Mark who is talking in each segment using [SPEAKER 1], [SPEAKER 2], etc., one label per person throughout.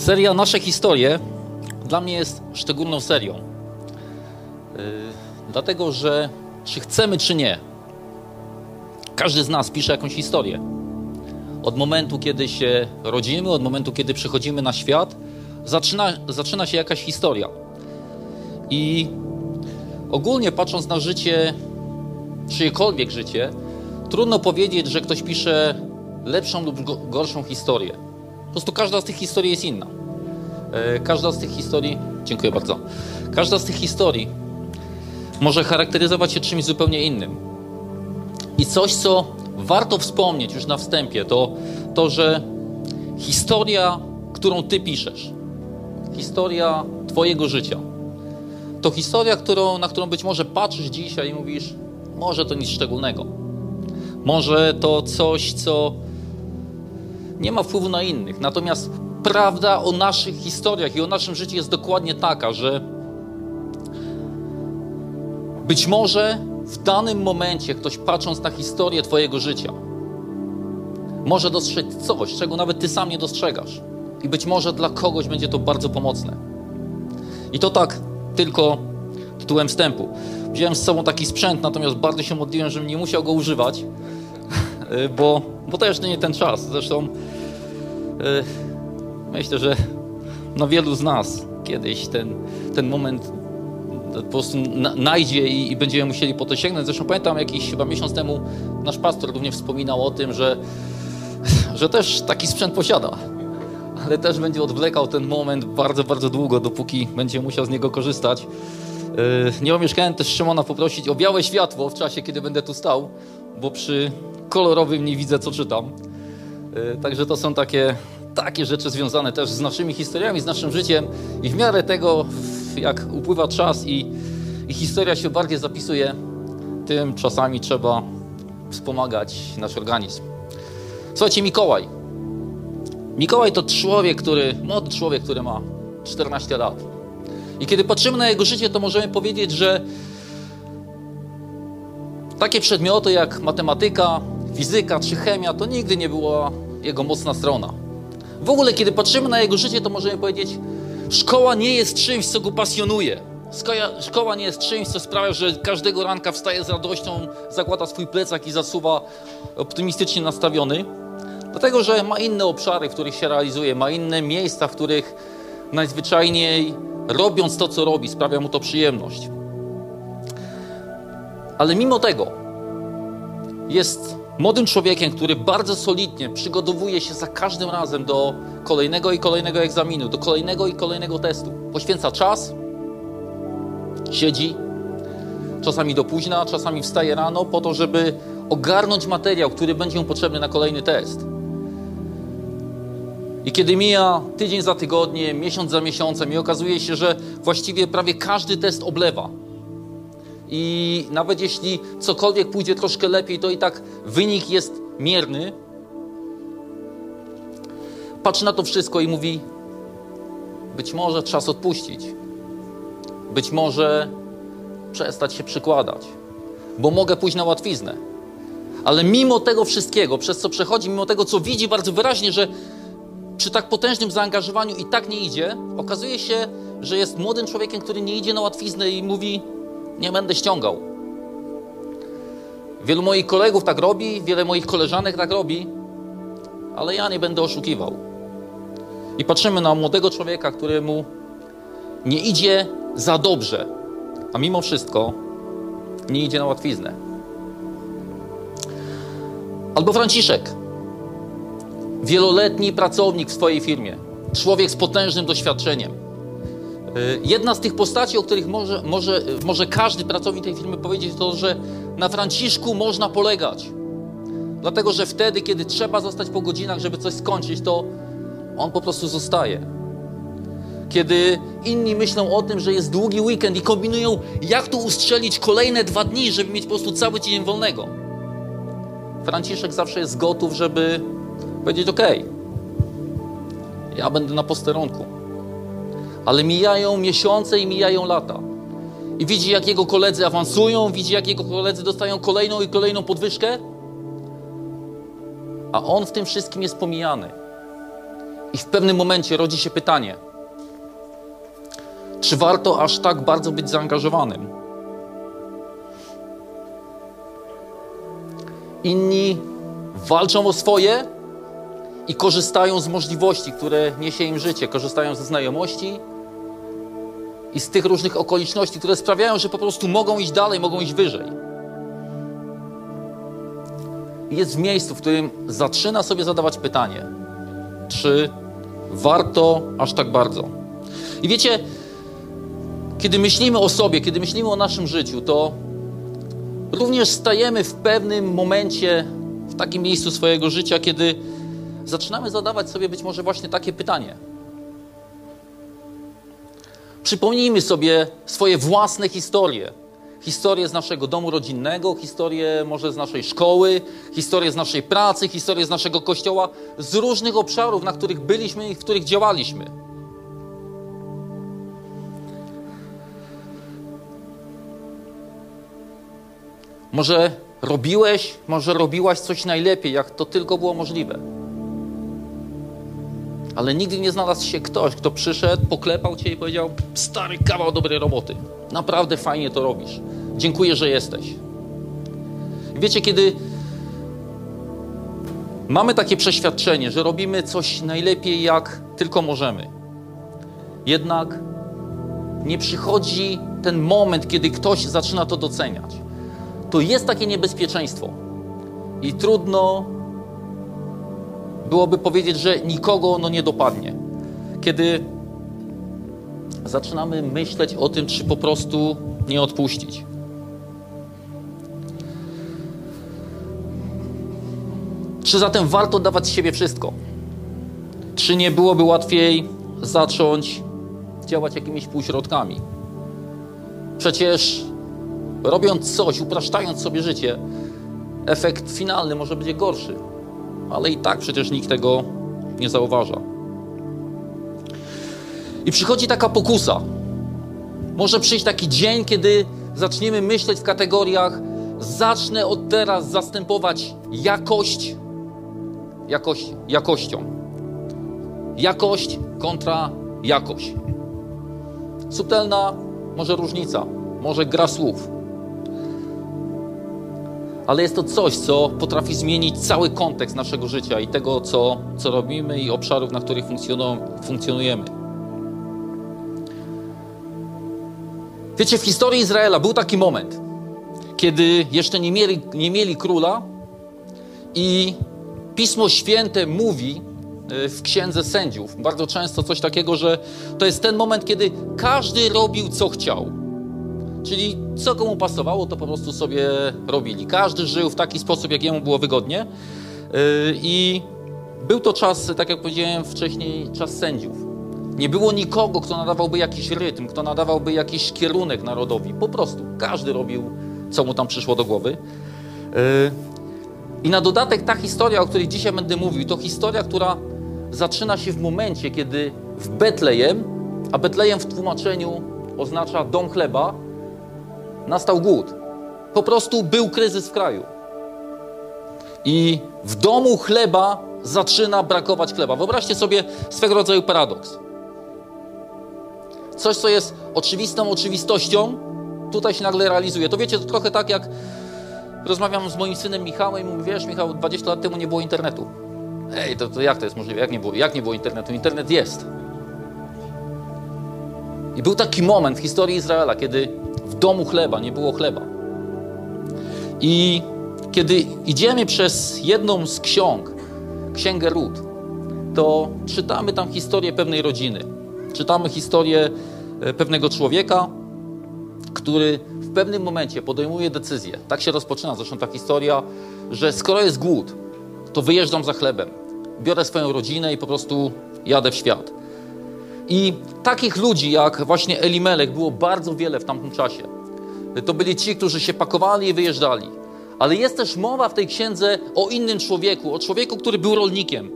[SPEAKER 1] Seria Nasze Historie dla mnie jest szczególną serią. Yy, dlatego, że czy chcemy, czy nie, każdy z nas pisze jakąś historię. Od momentu, kiedy się rodzimy, od momentu, kiedy przychodzimy na świat, zaczyna, zaczyna się jakaś historia. I ogólnie patrząc na życie, czyjekolwiek życie, trudno powiedzieć, że ktoś pisze lepszą lub gorszą historię. Po prostu każda z tych historii jest inna. E, każda z tych historii, dziękuję bardzo, każda z tych historii może charakteryzować się czymś zupełnie innym. I coś, co warto wspomnieć już na wstępie, to to, że historia, którą ty piszesz, historia twojego życia, to historia, którą, na którą być może patrzysz dzisiaj i mówisz, może to nic szczególnego. Może to coś, co nie ma wpływu na innych. Natomiast prawda o naszych historiach i o naszym życiu jest dokładnie taka, że być może w danym momencie ktoś patrząc na historię Twojego życia może dostrzec coś, czego nawet Ty sam nie dostrzegasz. I być może dla kogoś będzie to bardzo pomocne. I to tak tylko tytułem wstępu. Wziąłem z sobą taki sprzęt, natomiast bardzo się modliłem, żebym nie musiał go używać, bo, bo to jeszcze nie ten czas. Zresztą yy, myślę, że na wielu z nas kiedyś ten, ten moment po prostu najdzie i, i, będziemy musieli po to sięgnąć. Zresztą pamiętam jakiś chyba miesiąc temu nasz pastor również wspominał o tym, że, że też taki sprzęt posiada. Ale też będzie odwlekał ten moment bardzo, bardzo długo, dopóki będzie musiał z niego korzystać. Yy, nie omieszkałem też Szymona poprosić o białe światło w czasie, kiedy będę tu stał, bo przy kolorowym nie widzę, co czytam. Yy, także to są takie, takie rzeczy związane też z naszymi historiami, z naszym życiem i w miarę tego, jak upływa czas i, i historia się bardziej zapisuje, tym czasami trzeba wspomagać nasz organizm. Słuchajcie, Mikołaj. Mikołaj to człowiek, który, młody człowiek, który ma 14 lat. I kiedy patrzymy na jego życie, to możemy powiedzieć, że takie przedmioty jak matematyka, fizyka czy chemia to nigdy nie była jego mocna strona. W ogóle, kiedy patrzymy na jego życie, to możemy powiedzieć, szkoła nie jest czymś, co go pasjonuje. Szkoła nie jest czymś, co sprawia, że każdego ranka wstaje z radością, zakłada swój plecak i zasuwa optymistycznie nastawiony. Dlatego, że ma inne obszary, w których się realizuje, ma inne miejsca, w których najzwyczajniej robiąc to, co robi, sprawia mu to przyjemność. Ale mimo tego jest młodym człowiekiem, który bardzo solidnie przygotowuje się za każdym razem do kolejnego i kolejnego egzaminu, do kolejnego i kolejnego testu. Poświęca czas, siedzi, czasami do późna, czasami wstaje rano po to, żeby ogarnąć materiał, który będzie mu potrzebny na kolejny test. I kiedy mija tydzień za tygodniem, miesiąc za miesiącem i okazuje się, że właściwie prawie każdy test oblewa. I nawet jeśli cokolwiek pójdzie troszkę lepiej, to i tak wynik jest mierny. Patrzy na to wszystko i mówi: Być może czas odpuścić. Być może przestać się przykładać, bo mogę pójść na łatwiznę. Ale mimo tego wszystkiego, przez co przechodzi, mimo tego, co widzi bardzo wyraźnie, że przy tak potężnym zaangażowaniu i tak nie idzie, okazuje się, że jest młodym człowiekiem, który nie idzie na łatwiznę i mówi: Nie będę ściągał. Wielu moich kolegów tak robi, wiele moich koleżanek tak robi, ale ja nie będę oszukiwał. I patrzymy na młodego człowieka, któremu nie idzie za dobrze, a mimo wszystko nie idzie na łatwiznę. Albo Franciszek, wieloletni pracownik w swojej firmie, człowiek z potężnym doświadczeniem. Y, jedna z tych postaci, o których może, może, może każdy pracownik tej firmy powiedzieć, to, że na Franciszku można polegać. Dlatego, że wtedy, kiedy trzeba zostać po godzinach, żeby coś skończyć, to on po prostu zostaje. Kiedy inni myślą o tym, że jest długi weekend i kombinują, jak tu ustrzelić kolejne dwa dni, żeby mieć po prostu cały dzień wolnego. Franciszek zawsze jest gotów, żeby powiedzieć: OK, ja będę na posterunku. Ale mijają miesiące i mijają lata. I widzi, jak jego koledzy awansują, widzi, jak jego koledzy dostają kolejną i kolejną podwyżkę, a on w tym wszystkim jest pomijany. I w pewnym momencie rodzi się pytanie, czy warto aż tak bardzo być zaangażowanym? Inni walczą o swoje i korzystają z możliwości, które niesie im życie, korzystają ze znajomości i z tych różnych okoliczności, które sprawiają, że po prostu mogą iść dalej, mogą iść wyżej. Jest w miejscu, w którym zaczyna sobie zadawać pytanie, czy warto aż tak bardzo. I wiecie, kiedy myślimy o sobie, kiedy myślimy o naszym życiu, to również stajemy w pewnym momencie w takim miejscu swojego życia, kiedy zaczynamy zadawać sobie być może właśnie takie pytanie. Przypomnijmy sobie swoje własne historie. Historię z naszego domu rodzinnego, historię może z naszej szkoły, historię z naszej pracy, historię z naszego kościoła, z różnych obszarów, na których byliśmy i w których działaliśmy. Może robiłeś, może robiłaś coś najlepiej, jak to tylko było możliwe. Ale nigdy nie znalazł się ktoś, kto przyszedł, poklepał cię i powiedział: Stary kawał dobrej roboty. Naprawdę fajnie to robisz. Dziękuję, że jesteś. Wiecie, kiedy mamy takie przeświadczenie, że robimy coś najlepiej, jak tylko możemy, jednak nie przychodzi ten moment, kiedy ktoś zaczyna to doceniać. To jest takie niebezpieczeństwo. I trudno byłoby powiedzieć, że nikogo ono nie dopadnie. Kiedy zaczynamy myśleć o tym, czy po prostu nie odpuścić. Czy zatem warto dawać z siebie wszystko? Czy nie byłoby łatwiej zacząć działać jakimiś półśrodkami? Przecież robiąc coś, upraszczając sobie życie, efekt finalny może być gorszy ale i tak przecież nikt tego nie zauważa. I przychodzi taka pokusa. Może przyjść taki dzień, kiedy zaczniemy myśleć w kategoriach: zacznę od teraz zastępować jakość, jakość jakością. Jakość kontra jakość. Subtelna może różnica, może gra słów ale jest to coś, co potrafi zmienić cały kontekst naszego życia i tego, co, co robimy i obszarów, na których funkcjonujemy. Wiecie, w historii Izraela był taki moment, kiedy jeszcze nie mieli, nie mieli króla i Pismo Święte mówi e, w Księdze Sędziów bardzo często coś takiego, że to jest ten moment, kiedy każdy robił, co chciał. Czyli co komu pasowało, to po prostu sobie robili. Każdy żył w taki sposób, jak jemu było wygodnie. Yy, I był to czas, tak jak powiedziałem wcześniej, czas sędziów. Nie było nikogo, kto nadawałby jakiś rytm, kto nadawałby jakiś kierunek narodowi. Po prostu każdy robił, co mu tam przyszło do głowy. Yy, I na dodatek ta historia, o której dzisiaj będę mówił, to historia, która zaczyna się w momencie, kiedy w Betlejem, a Betlejem w tłumaczeniu oznacza dom chleba, nastał głód. Po prostu był kryzys w kraju. I w domu chleba zaczyna brakować chleba. Wyobraźcie sobie swego rodzaju paradoks. Coś, co jest oczywistą oczywistością, tutaj się nagle realizuje. To wiecie, to trochę tak jak rozmawiam z moim synem Michałem i mówię, wiesz Michał, 20 lat temu nie było internetu. Ej, to, to jak to jest możliwe? Jak nie, było, jak nie było internetu? Internet jest. I był taki moment w historii Izraela, kiedy w domu chleba nie było chleba. I kiedy idziemy przez jedną z ksiąg, Księgę Ród, to czytamy tam historię pewnej rodziny. Czytamy historię e, pewnego człowieka, który w pewnym momencie podejmuje decyzję. Tak się rozpoczyna zresztą ta historia, że skoro jest głód, to wyjeżdżam za chlebem. Biorę swoją rodzinę i po prostu jadę w świat. I takich ludzi jak właśnie Elimelech było bardzo wiele w tamtym czasie. To byli ci, którzy się pakowali i wyjeżdżali. Ale jest też mowa w tej księdze o innym człowieku, o człowieku, który był rolnikiem.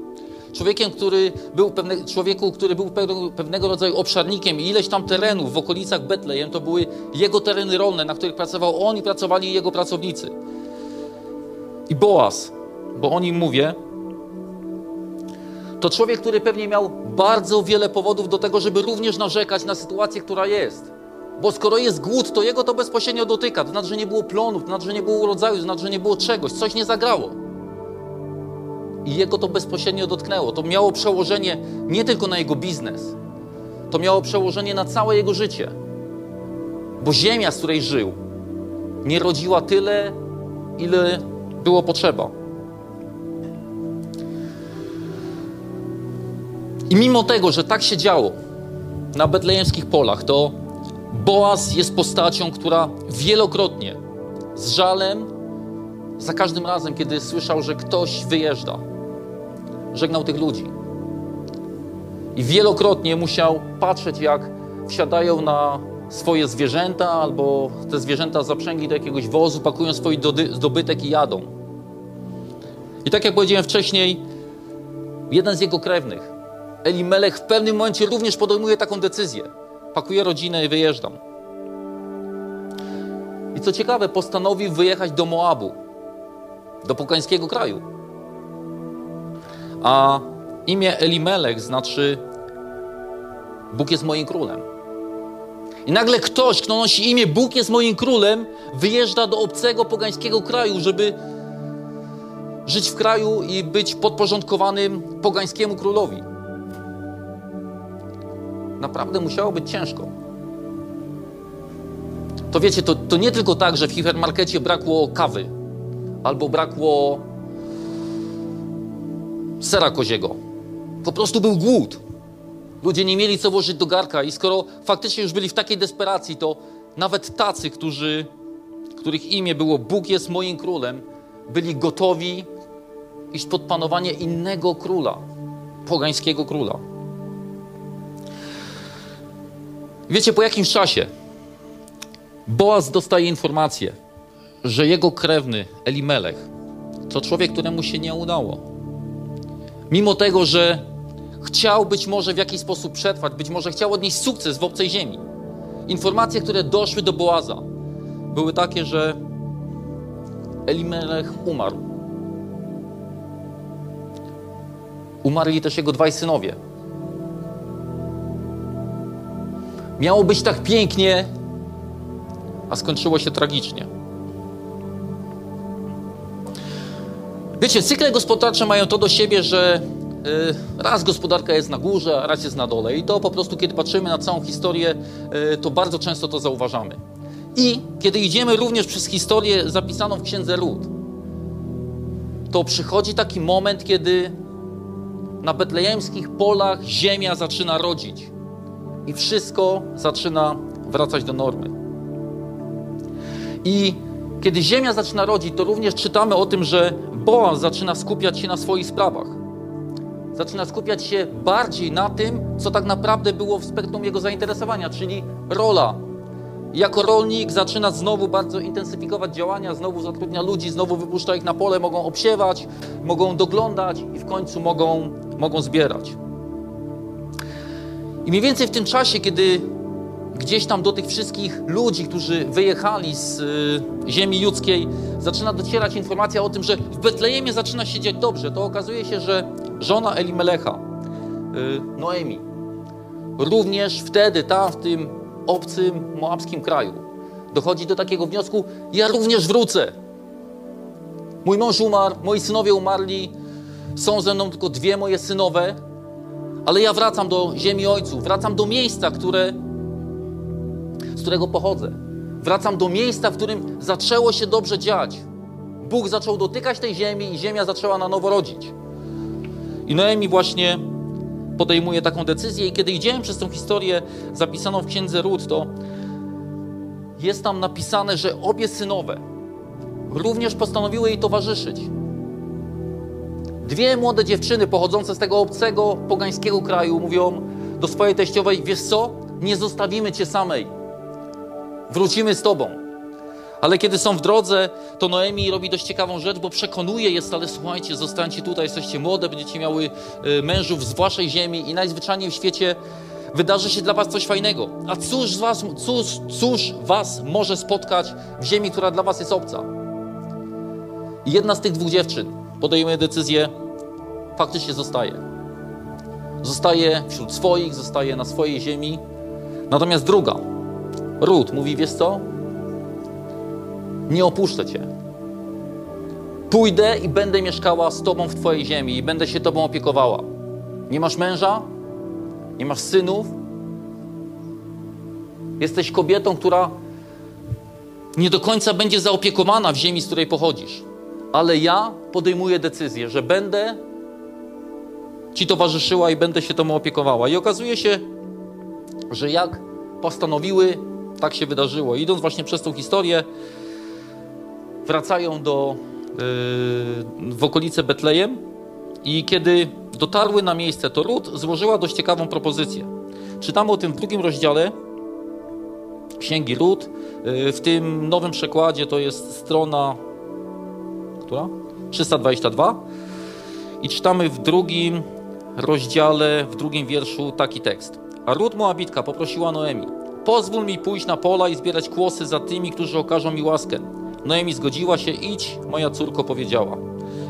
[SPEAKER 1] Człowiekiem, który był pewne, człowieku, który był pewnego rodzaju obszarnikiem i ileś tam terenów w okolicach Betlejem to były jego tereny rolne, na których pracował on i pracowali jego pracownicy. I Boaz, bo o nim mówię, To człowiek, który pewnie miał bardzo wiele powodów do tego, żeby również narzekać na sytuację, która jest. Bo skoro jest głód, to jego to bezpośrednio dotyka. To znaczy, że nie było plonów, to znaczy, że nie było urodzaju, to znaczy, że nie było czegoś, coś nie zagrało. I jego to bezpośrednio dotknęło. To miało przełożenie nie tylko na jego biznes, to miało przełożenie na całe jego życie. Bo ziemia, z której żył, nie rodziła tyle, ile było potrzeba. I mimo tego, że tak się działo na betlejemskich polach, to Boaz jest postacią, która wielokrotnie z żalem, za każdym razem, kiedy słyszał, że ktoś wyjeżdża, żegnał tych ludzi. I wielokrotnie musiał patrzeć, jak wsiadają na swoje zwierzęta, albo te zwierzęta zaprzęgli do jakiegoś wozu, pakują swój dobytek i jadą. I tak jak powiedziałem wcześniej, jeden z jego krewnych, Elimelech, w pewnym momencie również podejmuje taką decyzję. Pakuje rodzinę i wyjeżdżam. I co ciekawe, postanowił wyjechać do Moabu, do pogańskiego kraju. A imię Elimelech znaczy Bóg jest moim królem. I nagle ktoś, kto nosi imię Bóg jest moim królem, wyjeżdża do obcego pogańskiego kraju, żeby żyć w kraju i być podporządkowanym pogańskiemu królowi. Naprawdę musiało być ciężko. To wiecie, to, to nie tylko tak, że w hipermarkecie brakło kawy albo brakło sera koziego. Po prostu był głód. Ludzie nie mieli co włożyć do garka i skoro faktycznie już byli w takiej desperacji, to nawet tacy, którzy, których imię było Bóg jest moim królem, byli gotowi iść pod panowanie innego króla, pogańskiego króla. Wiecie, po jakimś czasie Boaz dostaje informację, że jego krewny Elimelech to człowiek, któremu się nie udało. Mimo tego, że chciał być może w jakiś sposób przetrwać, być może chciał odnieść sukces w obcej ziemi. Informacje, które doszły do Boaza, były takie, że Elimelech umarł. Umarli też jego dwaj synowie. Miało być tak pięknie, a skończyło się tragicznie. Wiecie, cykle gospodarcze mają to do siebie, że y, raz gospodarka jest na górze, a raz jest na dole. I to po prostu, kiedy patrzymy na całą historię, y, to bardzo często to zauważamy. I kiedy idziemy również przez historię zapisaną w księdze Ród, to przychodzi taki moment, kiedy na betlejemskich polach ziemia zaczyna rodzić i wszystko zaczyna wracać do normy. I kiedy ziemia zaczyna rodzić, to również czytamy o tym, że Boaz zaczyna skupiać się na swoich sprawach. Zaczyna skupiać się bardziej na tym, co tak naprawdę było w spektrum jego zainteresowania, czyli rola. Jako rolnik zaczyna znowu bardzo intensyfikować działania, znowu zatrudnia ludzi, znowu wypuszcza ich na pole, mogą obsiewać, mogą doglądać i w końcu mogą, mogą zbierać. I mniej więcej w tym czasie, kiedy gdzieś tam do tych wszystkich ludzi, którzy wyjechali z y, ziemi judzkiej, zaczyna docierać informacja o tym, że w Betlejemie zaczyna się dziać dobrze, to okazuje się, że żona Elimelecha, y, Noemi, również wtedy tam, w tym obcym moabskim kraju, dochodzi do takiego wniosku: Ja również wrócę. Mój mąż umarł, moi synowie umarli, są ze mną tylko dwie moje synowe, ale ja wracam do ziemi ojców, wracam do miejsca, które, z którego pochodzę. Wracam do miejsca, w którym zaczęło się dobrze dziać. Bóg zaczął dotykać tej ziemi i ziemia zaczęła na nowo rodzić. I Noemi właśnie podejmuje taką decyzję i kiedy idziemy przez tą historię zapisaną w księdze Ród, to jest tam napisane, że obie synowe również postanowiły jej towarzyszyć. Dwie młode dziewczyny pochodzące z tego obcego, pogańskiego kraju mówią do swojej teściowej: Wiesz co, nie zostawimy cię samej. Wrócimy z tobą. Ale kiedy są w drodze, to Noemi robi dość ciekawą rzecz, bo przekonuje jest, ale słuchajcie, zostańcie tutaj, jesteście młode, będziecie miały y, mężów z waszej ziemi i najzwyczajniej w świecie wydarzy się dla was coś fajnego. A cóż, was, cóż, cóż was może spotkać w ziemi, która dla was jest obca? Jedna z tych dwóch dziewczyn podejmuje decyzję, faktycznie zostaje. Zostaje wśród swoich, zostaje na swojej ziemi. Natomiast druga, Ród, mówi: Wiesz co? Nie opuszczę cię. Pójdę i będę mieszkała z tobą w twojej ziemi i będę się tobą opiekowała. Nie masz męża? Nie masz synów? Jesteś kobietą, która nie do końca będzie zaopiekowana w ziemi, z której pochodzisz. Ale ja podejmuję decyzję, że będę Ci towarzyszyła i będę się temu opiekowała. I okazuje się, że jak postanowiły, tak się wydarzyło. Idąc właśnie przez tą historię, wracają do, yy, w okolice Betlejem i kiedy dotarły na miejsce, to Rut złożyła dość ciekawą propozycję. Czytamy o tym w drugim rozdziale Księgi Rut. Yy, w tym nowym przekładzie to jest strona która? 322. I czytamy w drugim rozdziale, w drugim wierszu taki tekst. A Rut Moabitka poprosiła Noemi, pozwól mi pójść na pola i zbierać kłosy za tymi, którzy okażą mi łaskę. Noemi zgodziła się, idź, moja córko powiedziała.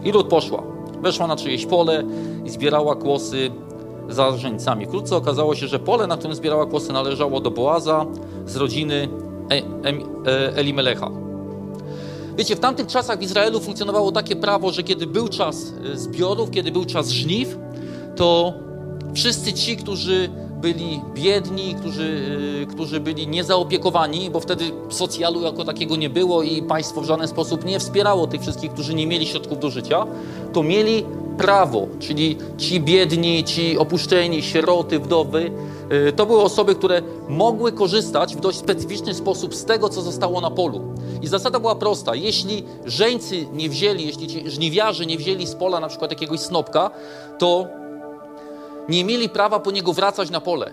[SPEAKER 1] I Rut poszła. Weszła na czyjeś pole i zbierała kłosy za żeńcami. Wkrótce okazało się, że pole, na którym zbierała kłosy, należało do Boaza z rodziny e e Elimelecha. Wiecie, w tamtych czasach w Izraelu funkcjonowało takie prawo, że kiedy był czas e, zbiorów, kiedy był czas żniw, to wszyscy ci, którzy byli biedni, którzy, y, którzy byli niezaopiekowani, bo wtedy socjalu jako takiego nie było i państwo w żaden sposób nie wspierało tych wszystkich, którzy nie mieli środków do życia, to mieli prawo, czyli ci biedni, ci opuszczeni, sieroty, wdowy, y, to były osoby, które mogły korzystać w dość specyficzny sposób z tego, co zostało na polu. I zasada była prosta. Jeśli żeńcy nie wzięli, jeśli ci żniwiarze nie wzięli z pola na przykład jakiegoś snopka, to nie mieli prawa po niego wracać na pole.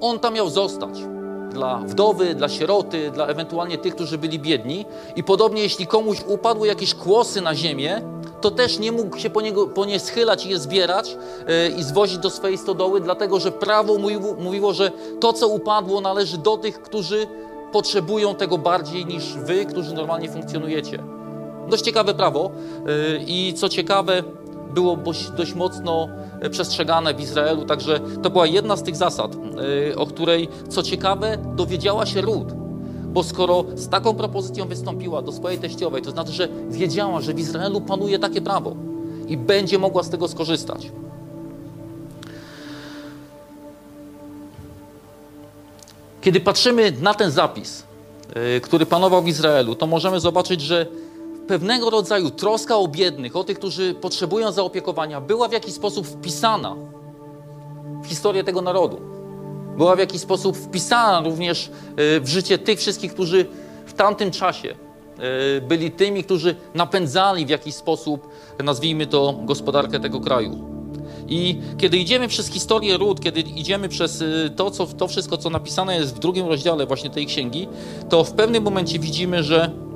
[SPEAKER 1] On tam miał zostać. Dla wdowy, dla sieroty, dla ewentualnie tych, którzy byli biedni. I podobnie, jeśli komuś upadły jakieś kłosy na ziemię, to też nie mógł się po, niego, po nie schylać i je zbierać yy, i zwozić do swojej stodoły, dlatego że prawo mówiło, mówiło, że to, co upadło, należy do tych, którzy potrzebują tego bardziej niż wy, którzy normalnie funkcjonujecie. Dość ciekawe prawo yy, i co ciekawe, było dość, mocno e, przestrzegane w Izraelu, także to była jedna z tych zasad, e, o której, co ciekawe, dowiedziała się Ród. Bo skoro z taką propozycją wystąpiła do swojej teściowej, to znaczy, że wiedziała, że w Izraelu panuje takie prawo i będzie mogła z tego skorzystać. Kiedy patrzymy na ten zapis, e, który panował w Izraelu, to możemy zobaczyć, że pewnego rodzaju troska o biednych, o tych, którzy potrzebują zaopiekowania, była w jakiś sposób wpisana w historię tego narodu. Była w jakiś sposób wpisana również e, w życie tych wszystkich, którzy w tamtym czasie e, byli tymi, którzy napędzali w jakiś sposób, nazwijmy to, gospodarkę tego kraju. I kiedy idziemy przez historię ród, kiedy idziemy przez e, to, co, to wszystko, co napisane jest w drugim rozdziale właśnie tej księgi, to w pewnym momencie widzimy, że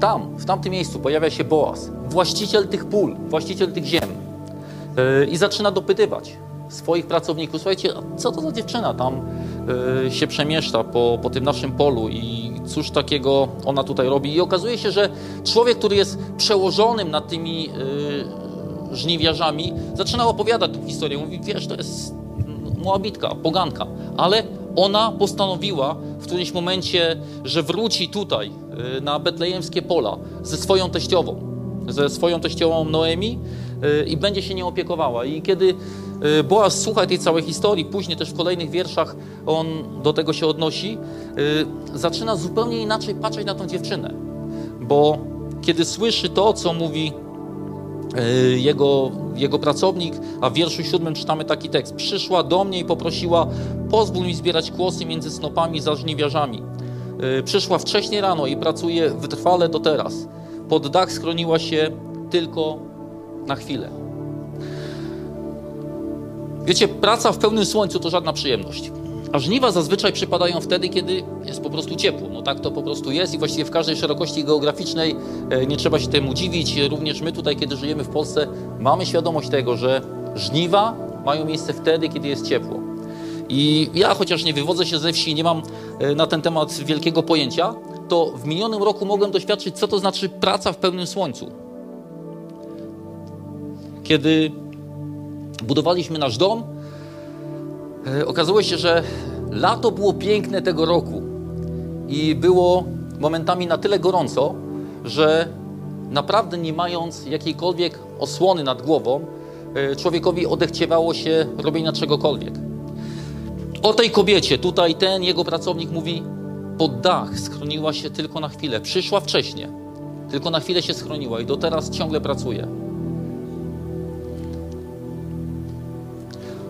[SPEAKER 1] tam, w tamtym miejscu pojawia się Boaz, właściciel tych pól, właściciel tych ziem yy, i zaczyna dopytywać swoich pracowników, słuchajcie, co to za dziewczyna tam yy, się przemieszcza po, po tym naszym polu i cóż takiego ona tutaj robi. I okazuje się, że człowiek, który jest przełożonym nad tymi yy, żniwiarzami, zaczyna opowiadać tę historię. Mówi, wiesz, to jest Moabitka, poganka, ale ona postanowiła w którymś momencie, że wróci tutaj, na betlejemskie pola, ze swoją teściową, ze swoją teściową Noemi y, i będzie się nią opiekowała. I kiedy y, Boaz słucha tej całej historii, później też w kolejnych wierszach on do tego się odnosi, zaczyna zupełnie inaczej patrzeć na tą dziewczynę. Bo kiedy słyszy to, co mówi jego, jego pracownik, a w wierszu siódmym czytamy taki tekst. Przyszła do mnie i poprosiła, pozwól mi zbierać kłosy między snopami za żniwiarzami. E, przyszła wcześnie rano i pracuje wytrwale do teraz. Pod dach schroniła się tylko na chwilę. Wiecie, praca w pełnym słońcu to żadna przyjemność. A żniwa zazwyczaj przypadają wtedy, kiedy jest po prostu ciepło. No tak to po prostu jest i właściwie w każdej szerokości geograficznej e, nie trzeba się temu dziwić. Również my tutaj, kiedy żyjemy w Polsce, mamy świadomość tego, że żniwa mają miejsce wtedy, kiedy jest ciepło. I ja, chociaż nie wywodzę się ze wsi, nie mam e, na ten temat wielkiego pojęcia, to w minionym roku mogłem doświadczyć, co to znaczy praca w pełnym słońcu. Kiedy budowaliśmy nasz dom. E, okazało się, że lato było piękne tego roku i było momentami na tyle gorąco, że naprawdę nie mając jakiejkolwiek osłony nad głową, e, człowiekowi odechciewało się robienia czegokolwiek. O tej kobiecie, tutaj ten jego pracownik mówi, pod dach schroniła się tylko na chwilę. Przyszła wcześniej, tylko na chwilę się schroniła i do teraz ciągle pracuje.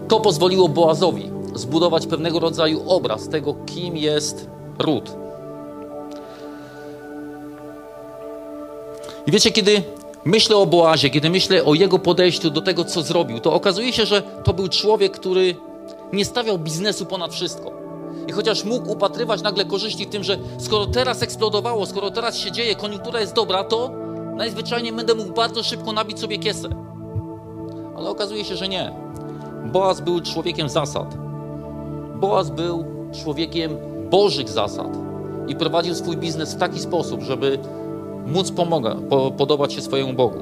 [SPEAKER 1] To pozwoliło Boazowi zbudować pewnego rodzaju obraz tego, kim jest Ród. I wiecie, kiedy myślę o Boazie, kiedy myślę o jego podejściu do tego, co zrobił, to okazuje się, że to był człowiek, który nie stawiał biznesu ponad wszystko. I chociaż mógł upatrywać nagle korzyści w tym, że skoro teraz eksplodowało, skoro teraz się dzieje, koniunktura jest dobra, to najzwyczajniej będę mógł bardzo szybko nabić sobie kiesę. Ale okazuje się, że nie. Boaz był człowiekiem zasad. Boaz był człowiekiem Bożych zasad i prowadził swój biznes w taki sposób, żeby móc pomaga, po, podobać się swojemu Bogu.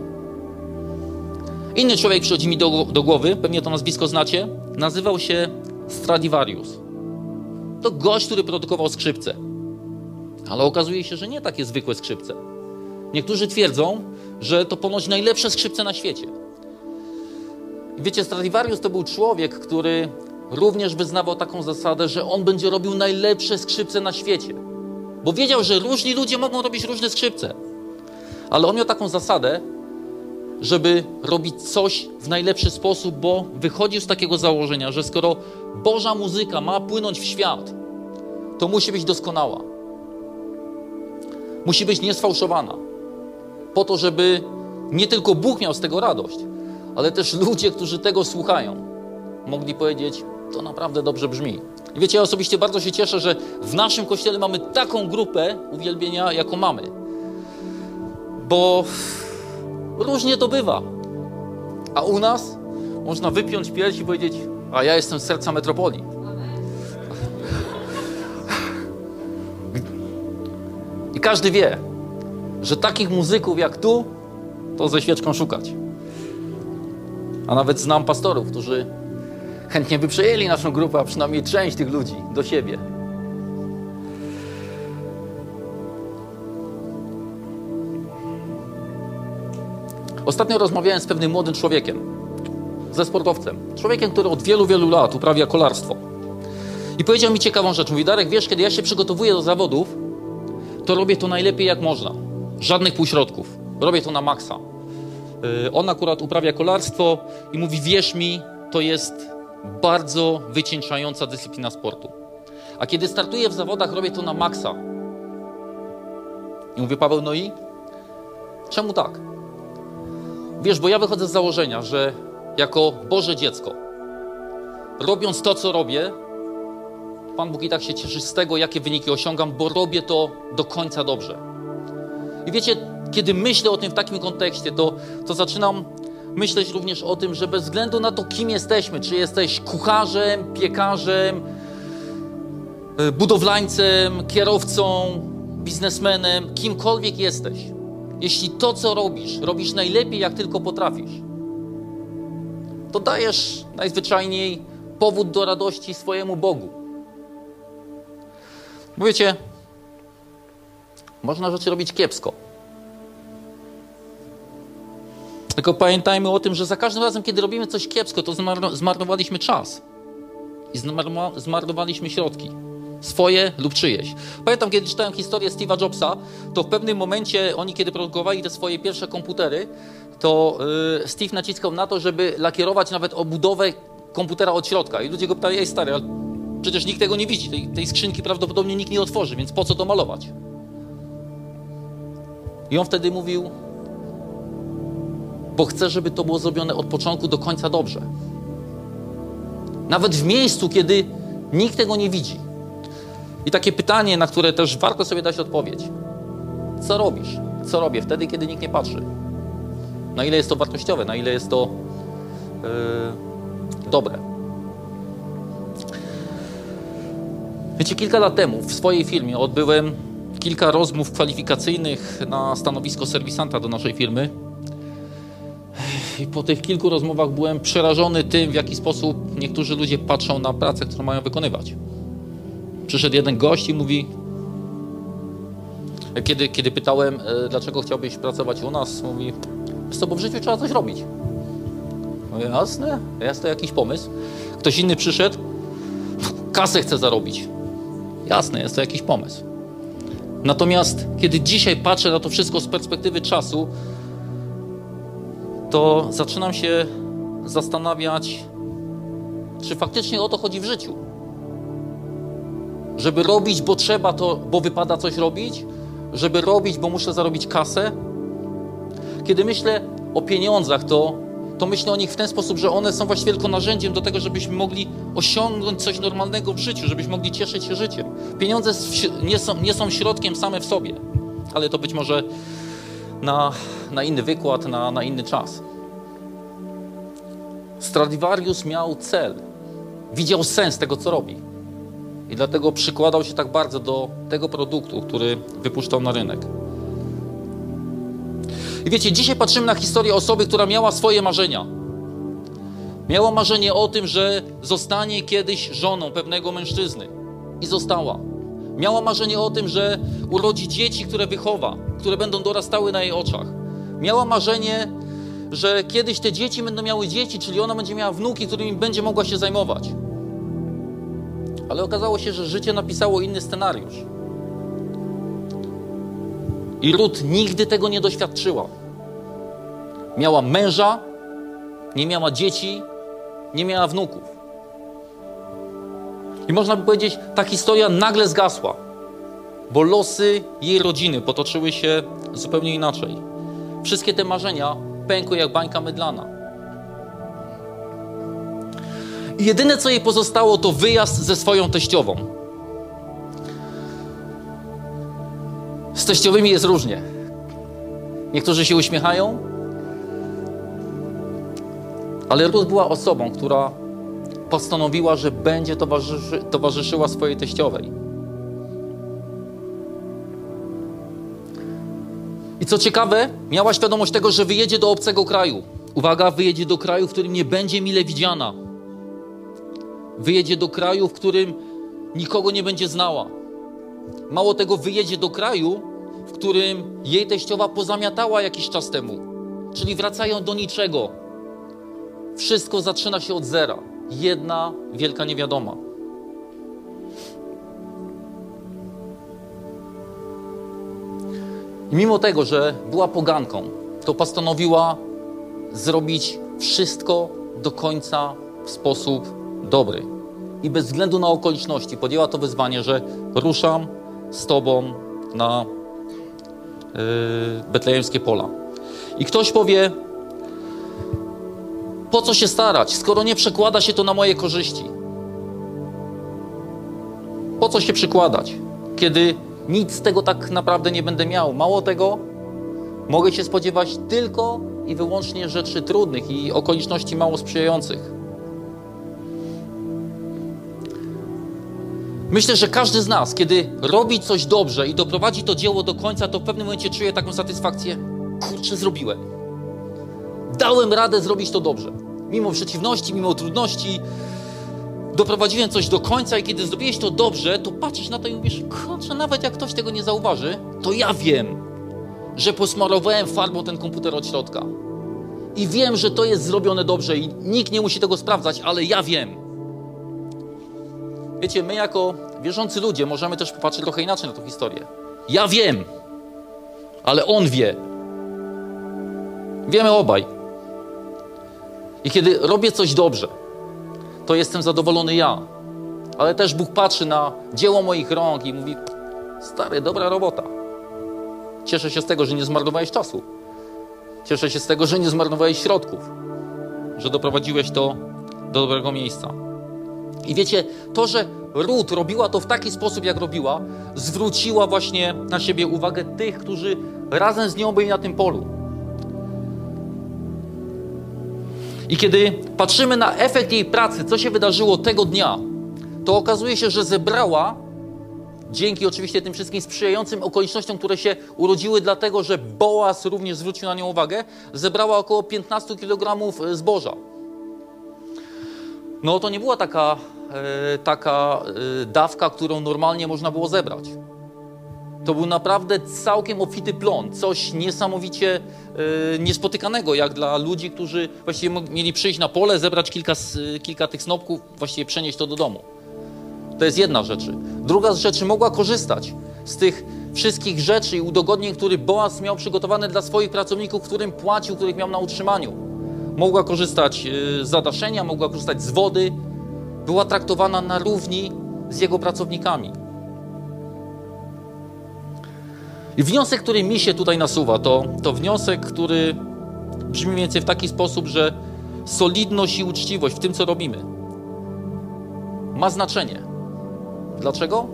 [SPEAKER 1] Inny człowiek przychodzi mi do, do głowy, pewnie to nazwisko znacie, nazywał się Stradivarius. To gość, który produkował skrzypce. Ale okazuje się, że nie takie zwykłe skrzypce. Niektórzy twierdzą, że to ponoć najlepsze skrzypce na świecie. Wiecie, Stradivarius to był człowiek, który również wyznawał taką zasadę, że on będzie robił najlepsze skrzypce na świecie. Bo wiedział, że różni ludzie mogą robić różne skrzypce. Ale on miał taką zasadę, żeby robić coś w najlepszy sposób, bo wychodził z takiego założenia, że skoro Boża muzyka ma płynąć w świat, to musi być doskonała. Musi być niesfałszowana. Po to, żeby nie tylko Bóg miał z tego radość, ale też ludzie, którzy tego słuchają, mogli powiedzieć: To naprawdę dobrze brzmi. I wiecie, ja osobiście bardzo się cieszę, że w naszym kościele mamy taką grupę uwielbienia, jaką mamy. Bo różnie to bywa. A u nas można wypiąć pierś i powiedzieć: A ja jestem z serca metropolii. I każdy wie, że takich muzyków jak tu, to ze świeczką szukać. A nawet znam pastorów, którzy chętnie by przejęli naszą grupę, a przynajmniej część tych ludzi do siebie. Ostatnio rozmawiałem z pewnym młodym człowiekiem, ze sportowcem. Człowiekiem, który od wielu, wielu lat uprawia kolarstwo. I powiedział mi ciekawą rzecz. Mówi, Darek, wiesz, kiedy ja się przygotowuję do zawodów, to robię to najlepiej jak można. Żadnych półśrodków. Robię to na maksa. Yy, on akurat uprawia kolarstwo i mówi, wierz mi, to jest bardzo wycieńczająca dyscyplina sportu. A kiedy startuję w zawodach, robię to na maksa. I mówię, Paweł, no i? Czemu tak? Wiesz, bo ja wychodzę z założenia, że jako Boże dziecko, robiąc to, co robię, Pan Bóg i tak się cieszy z tego, jakie wyniki osiągam, bo robię to do końca dobrze. I wiecie, kiedy myślę o tym w takim kontekście, to, to zaczynam myśleć również o tym, że bez względu na to, kim jesteśmy, czy jesteś kucharzem, piekarzem, y, budowlańcem, kierowcą, biznesmenem, kimkolwiek jesteś, jeśli to, co robisz, robisz najlepiej, jak tylko potrafisz, to dajesz najzwyczajniej powód do radości swojemu Bogu. Bo wiecie, można rzeczy robić kiepsko. Tylko pamiętajmy o tym, że za każdym razem, kiedy robimy coś kiepsko, to zmarnowaliśmy czas i zmarnowaliśmy środki. Swoje lub czyjeś. Pamiętam, kiedy czytałem historię Steve'a Jobsa, to w pewnym momencie oni, kiedy produkowali te swoje pierwsze komputery, to yy, Steve naciskał na to, żeby lakierować nawet obudowę komputera od środka. I ludzie go pytali, ej stary, ale przecież nikt tego nie widzi, tej, tej skrzynki prawdopodobnie nikt nie otworzy, więc po co to malować? I on wtedy mówił, bo chcę, żeby to było zrobione od początku do końca dobrze. Nawet w miejscu, kiedy nikt tego nie widzi. I takie pytanie, na które też warto sobie dać odpowiedź. Co robisz? Co robię wtedy, kiedy nikt nie patrzy? Na ile jest to wartościowe, na ile jest to yy, dobre. Wiecie, kilka lat temu w swojej firmie odbyłem kilka rozmów kwalifikacyjnych na stanowisko serwisanta do naszej firmy. i po tych kilku rozmowach byłem przerażony tym, w jaki sposób niektórzy ludzie patrzą na pracę, którą mają wykonywać. Przyszedł jeden gość i mówi, kiedy, kiedy pytałem, e, dlaczego chciałbyś pracować u nas, mówi, z tobą w życiu trzeba coś robić. Mówię, jasne, jest to jakiś pomysł. Ktoś inny przyszedł, kasę chce zarobić. Jasne, jest to jakiś pomysł. Natomiast kiedy dzisiaj patrzę na to wszystko z perspektywy czasu, to zaczynam się zastanawiać, czy faktycznie o to chodzi w życiu. Żeby robić, bo trzeba to, bo wypada coś robić, żeby robić, bo muszę zarobić kasę. Kiedy myślę o pieniądzach, to, to myślę o nich w ten sposób, że one są właściwie tylko narzędziem do tego, żebyśmy mogli osiągnąć coś normalnego w życiu, żebyśmy mogli cieszyć się życiem. Pieniądze nie są, nie są środkiem same w sobie, ale to być może na, na inny wykład, na, na inny czas. Stradivarius miał cel, widział sens tego, co robi. I dlatego przykładał się tak bardzo do tego produktu, który wypuszczał na rynek. I wiecie, dzisiaj patrzymy na historię osoby, która miała swoje marzenia. Miała marzenie o tym, że zostanie kiedyś żoną pewnego mężczyzny. I została. Miała marzenie o tym, że urodzi dzieci, które wychowa, które będą dorastały na jej oczach. Miała marzenie, że kiedyś te dzieci będą miały dzieci, czyli ona będzie miała wnuki, którymi będzie mogła się zajmować. Ale okazało się, że życie napisało inny scenariusz. I Ruth nigdy tego nie doświadczyła. Miała męża, nie miała dzieci, nie miała wnuków. I można by powiedzieć, ta historia nagle zgasła, bo losy jej rodziny potoczyły się zupełnie inaczej. Wszystkie te marzenia pękły jak bańka mydlana. I jedyne, co jej pozostało, to wyjazd ze swoją teściową. Z teściowymi jest różnie. Niektórzy się uśmiechają, ale Ruth była osobą, która postanowiła, że będzie towarzyszy, towarzyszyła swojej teściowej. I co ciekawe, miała świadomość tego, że wyjedzie do obcego kraju. Uwaga, wyjedzie do kraju, w którym nie będzie mile widziana. Wyjedzie do kraju, w którym nikogo nie będzie znała. Mało tego, wyjedzie do kraju, w którym jej teściowa pozamiatała jakiś czas temu. Czyli wracają do niczego. Wszystko zaczyna się od zera. Jedna wielka niewiadoma. I mimo tego, że była poganką, to postanowiła zrobić wszystko do końca w sposób dobry. I bez względu na okoliczności podjęła to wyzwanie, że ruszam z Tobą na yy, betlejemskie pola. I ktoś powie, po co się starać, skoro nie przekłada się to na moje korzyści? Po co się przykładać, kiedy nic z tego tak naprawdę nie będę miał? Mało tego, mogę się spodziewać tylko i wyłącznie rzeczy trudnych i okoliczności mało sprzyjających. Myślę, że każdy z nas, kiedy robi coś dobrze i doprowadzi to dzieło do końca, to w pewnym momencie czuje taką satysfakcję. Kurczę, zrobiłem. Dałem radę zrobić to dobrze. Mimo przeciwności, mimo trudności, doprowadziłem coś do końca i kiedy zrobiłeś to dobrze, to patrzysz na to i mówisz, kurczę, nawet jak ktoś tego nie zauważy, to ja wiem, że posmarowałem farbą ten komputer od środka. I wiem, że to jest zrobione dobrze i nikt nie musi tego sprawdzać, ale ja wiem. Wiecie, my jako wierzący ludzie możemy też popatrzeć trochę inaczej na tę historię. Ja wiem, ale on wie. Wiemy obaj. I kiedy robię coś dobrze, to jestem zadowolony ja. Ale też Bóg patrzy na dzieło moich rąk i mówi: Stary, dobra robota. Cieszę się z tego, że nie zmarnowałeś czasu. Cieszę się z tego, że nie zmarnowałeś środków, że doprowadziłeś to do dobrego miejsca. I wiecie, to, że Ruth robiła to w taki sposób, jak robiła, zwróciła właśnie na siebie uwagę tych, którzy razem z nią byli na tym polu. I kiedy patrzymy na efekt jej pracy, co się wydarzyło tego dnia, to okazuje się, że zebrała dzięki oczywiście tym wszystkim sprzyjającym okolicznościom, które się urodziły, dlatego że Boaz również zwrócił na nią uwagę, zebrała około 15 kg zboża. No to nie była taka, e, taka e, dawka, którą normalnie można było zebrać. To był naprawdę całkiem obfity plon, coś niesamowicie e, niespotykanego, jak dla ludzi, którzy właściwie mieli przyjść na pole, zebrać kilka, kilka tych snopków, właściwie przenieść to do domu. To jest jedna rzecz. Druga z rzeczy mogła korzystać z tych wszystkich rzeczy i udogodnień, które Boaz miał przygotowane dla swoich pracowników, którym płacił, których miał na utrzymaniu. Mogła korzystać e, z zadaszenia, mogła korzystać z wody. Była traktowana na równi z jego pracownikami. I wniosek, który mi się tutaj nasuwa, to, to wniosek, który brzmi mniej więcej w taki sposób, że solidność i uczciwość w tym, co robimy, ma znaczenie. Dlaczego?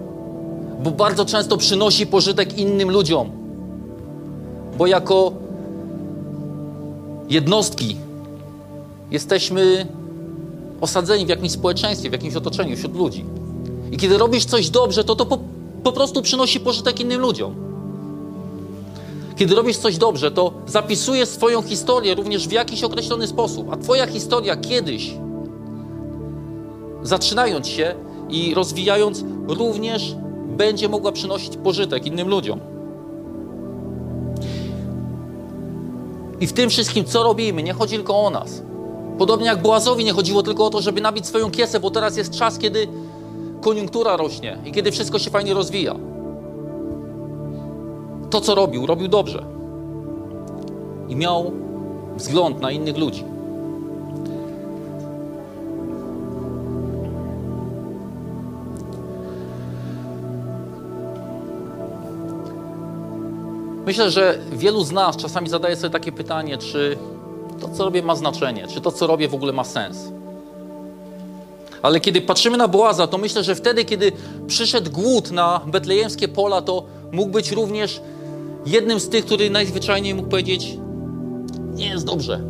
[SPEAKER 1] Bo bardzo często przynosi pożytek innym ludziom. Bo jako jednostki jesteśmy osadzeni w jakimś społeczeństwie, w jakimś otoczeniu, wśród ludzi. I kiedy robisz coś dobrze, to to po, po prostu przynosi pożytek innym ludziom. Kiedy robisz coś dobrze, to zapisujesz swoją historię również w jakiś określony sposób, a Twoja historia kiedyś, zaczynając się i rozwijając, również będzie mogła przynosić pożytek innym ludziom. I w tym wszystkim, co robimy, nie chodzi tylko o nas. Podobnie jak Boazowi nie chodziło tylko o to, żeby nabić swoją kiesę, bo teraz jest czas, kiedy koniunktura rośnie i kiedy wszystko się fajnie rozwija. To, co robił, robił dobrze. I miał wzgląd na innych ludzi. Myślę, że wielu z nas czasami zadaje sobie takie pytanie, czy to, co robię, ma znaczenie, czy to, co robię, w ogóle ma sens. Ale kiedy patrzymy na Boaza, to myślę, że wtedy, kiedy przyszedł głód na betlejemskie pola, to mógł być również jednym z tych, który najzwyczajniej mógł powiedzieć: Nie jest dobrze.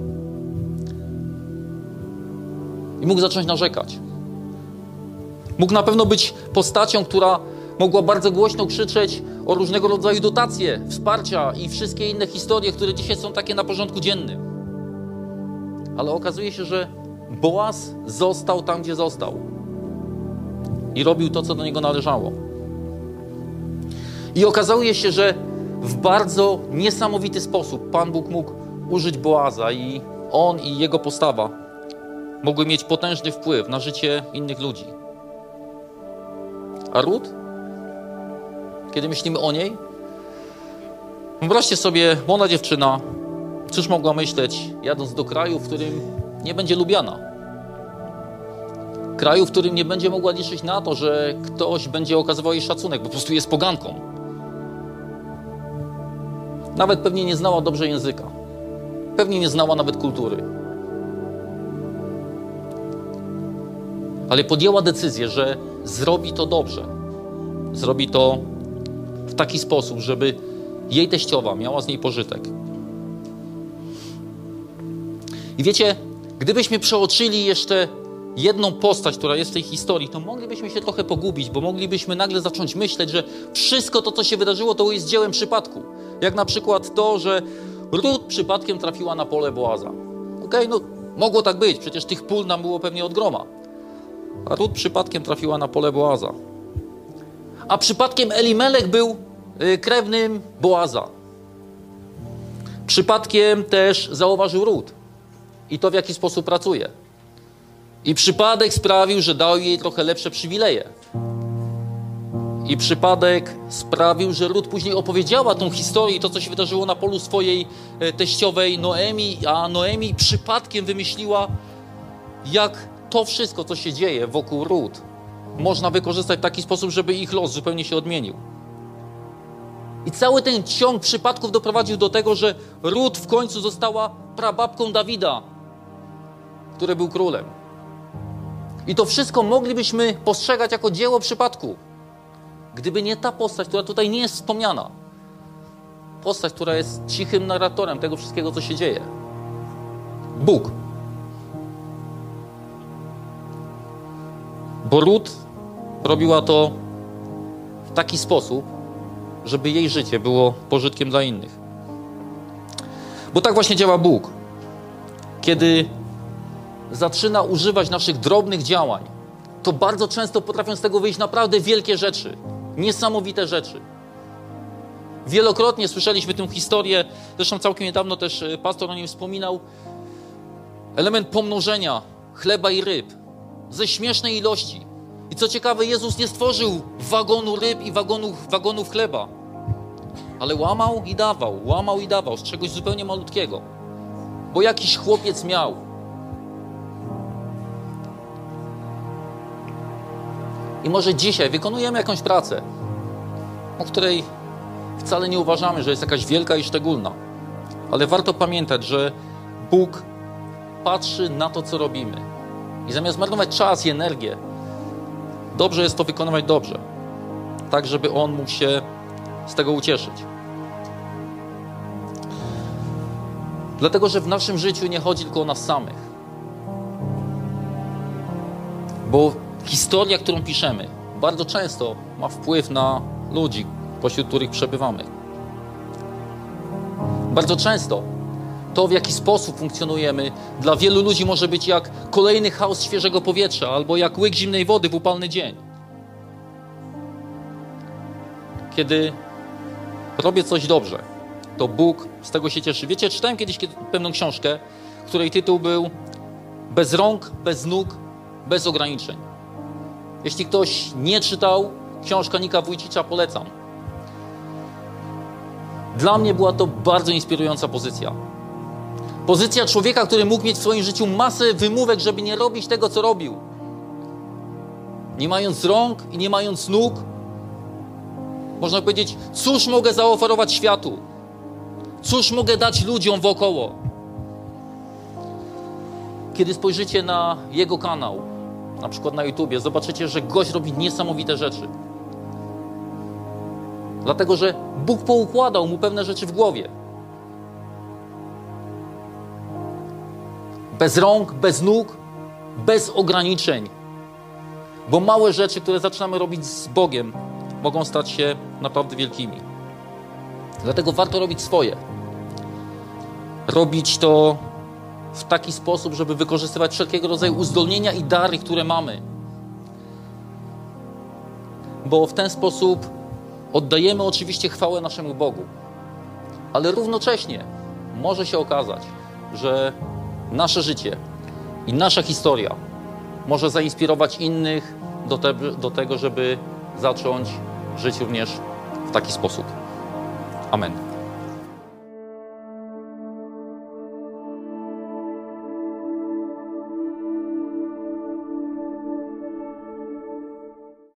[SPEAKER 1] I mógł zacząć narzekać. Mógł na pewno być postacią, która mogła bardzo głośno krzyczeć o różnego rodzaju dotacje, wsparcia i wszystkie inne historie, które dzisiaj są takie na porządku dziennym. Ale okazuje się, że Boaz został tam, gdzie został i robił to, co do niego należało. I okazuje się, że w bardzo niesamowity sposób Pan Bóg mógł użyć Boaza i on i jego postawa mogły mieć potężny wpływ na życie innych ludzi. A Ruth? Kiedy myślimy o niej, wyobraźcie sobie, młoda dziewczyna, cóż mogła myśleć, jadąc do kraju, w którym nie będzie lubiana. Kraju, w którym nie będzie mogła liczyć na to, że ktoś będzie okazywał jej szacunek, bo po prostu jest poganką. Nawet pewnie nie znała dobrze języka. Pewnie nie znała nawet kultury. Ale podjęła decyzję, że zrobi to dobrze. Zrobi to w taki sposób, żeby jej teściowa miała z niej pożytek. I wiecie, gdybyśmy przeoczyli jeszcze jedną postać, która jest w tej historii, to moglibyśmy się trochę pogubić, bo moglibyśmy nagle zacząć myśleć, że wszystko to, co się wydarzyło, to jest dziełem przypadku. Jak na przykład to, że Ród przypadkiem trafiła na pole Boaza. Okej, okay, no mogło tak być, przecież tych pól nam było pewnie od groma. A Ród przypadkiem trafiła na pole Boaza. A przypadkiem Elimelech był y, krewnym Boaza. Przypadkiem też zauważył Ród i to w jaki sposób pracuje. I przypadek sprawił, że dał jej trochę lepsze przywileje. I przypadek sprawił, że Ród później opowiedziała tą historię, to co się wydarzyło na polu swojej e, teściowej Noemi, a Noemi przypadkiem wymyśliła, jak to wszystko, co się dzieje wokół Ród, można wykorzystać w taki sposób, żeby ich los zupełnie się odmienił. I cały ten ciąg przypadków doprowadził do tego, że Ród w końcu została prababką Dawida, który był królem. I to wszystko moglibyśmy postrzegać jako dzieło przypadku. Gdyby nie ta postać, która tutaj nie jest wspomniana. Postać, która jest cichym narratorem tego wszystkiego, co się dzieje. Bóg. Bo Ród robiła to w taki sposób, żeby jej życie było pożytkiem dla innych. Bo tak właśnie działa Bóg. Kiedy zaczyna używać naszych drobnych działań, to bardzo często potrafią z tego wyjść naprawdę wielkie rzeczy, niesamowite rzeczy. Wielokrotnie słyszeliśmy tę historię, zresztą całkiem niedawno też e, pastor o nim wspominał. Element pomnożenia chleba i ryb ze śmiesznej ilości. I co ciekawe, Jezus nie stworzył wagonu ryb i wagonów, wagonów chleba, ale łamał i dawał, łamał i dawał z czegoś zupełnie malutkiego. Bo jakiś chłopiec miał. I może dzisiaj wykonujemy jakąś pracę, o której wcale nie uważamy, że jest jakaś wielka i szczególna. Ale warto pamiętać, że Bóg patrzy na to, co robimy. I zamiast marnować czas i energię, dobrze jest to wykonywać dobrze. Tak, żeby On mógł się z tego ucieszyć. Dlatego, że w naszym życiu nie chodzi tylko o nas samych. Bo historia, którą piszemy, bardzo często ma wpływ na ludzi, pośród których przebywamy. Bardzo często to, w jaki sposób funkcjonujemy, dla wielu ludzi może być jak kolejny chaos świeżego powietrza albo jak łyk zimnej wody w upalny dzień. Kiedy robię coś dobrze, to Bóg z tego się cieszy. Wiecie, czytałem kiedyś pewną książkę, której tytuł był Bez rąk, bez nóg, bez ograniczeń. Jeśli ktoś nie czytał, książka Nika Wójcicza polecam. Dla mnie była to bardzo inspirująca pozycja. Pozycja człowieka, który mógł mieć w swoim życiu masę wymówek, żeby nie robić tego, co robił. Nie mając rąk i nie mając nóg, można powiedzieć, cóż mogę zaoferować światu? Cóż mogę dać ludziom wokoło? Kiedy spojrzycie na jego kanał, na przykład na YouTubie, zobaczycie, że gość robi niesamowite rzeczy. Dlatego, że Bóg poukładał mu pewne rzeczy w głowie. Bez rąk, bez nóg, bez ograniczeń. Bo małe rzeczy, które zaczynamy robić z Bogiem, mogą stać się naprawdę wielkimi. Dlatego warto robić swoje. Robić to w taki sposób, żeby wykorzystywać wszelkiego rodzaju uzdolnienia i dary, które mamy. Bo w ten sposób oddajemy oczywiście chwałę naszemu Bogu. Ale równocześnie może się okazać, że nasze życie i nasza historia może zainspirować innych do, te, do tego, żeby zacząć żyć również w taki sposób. Amen.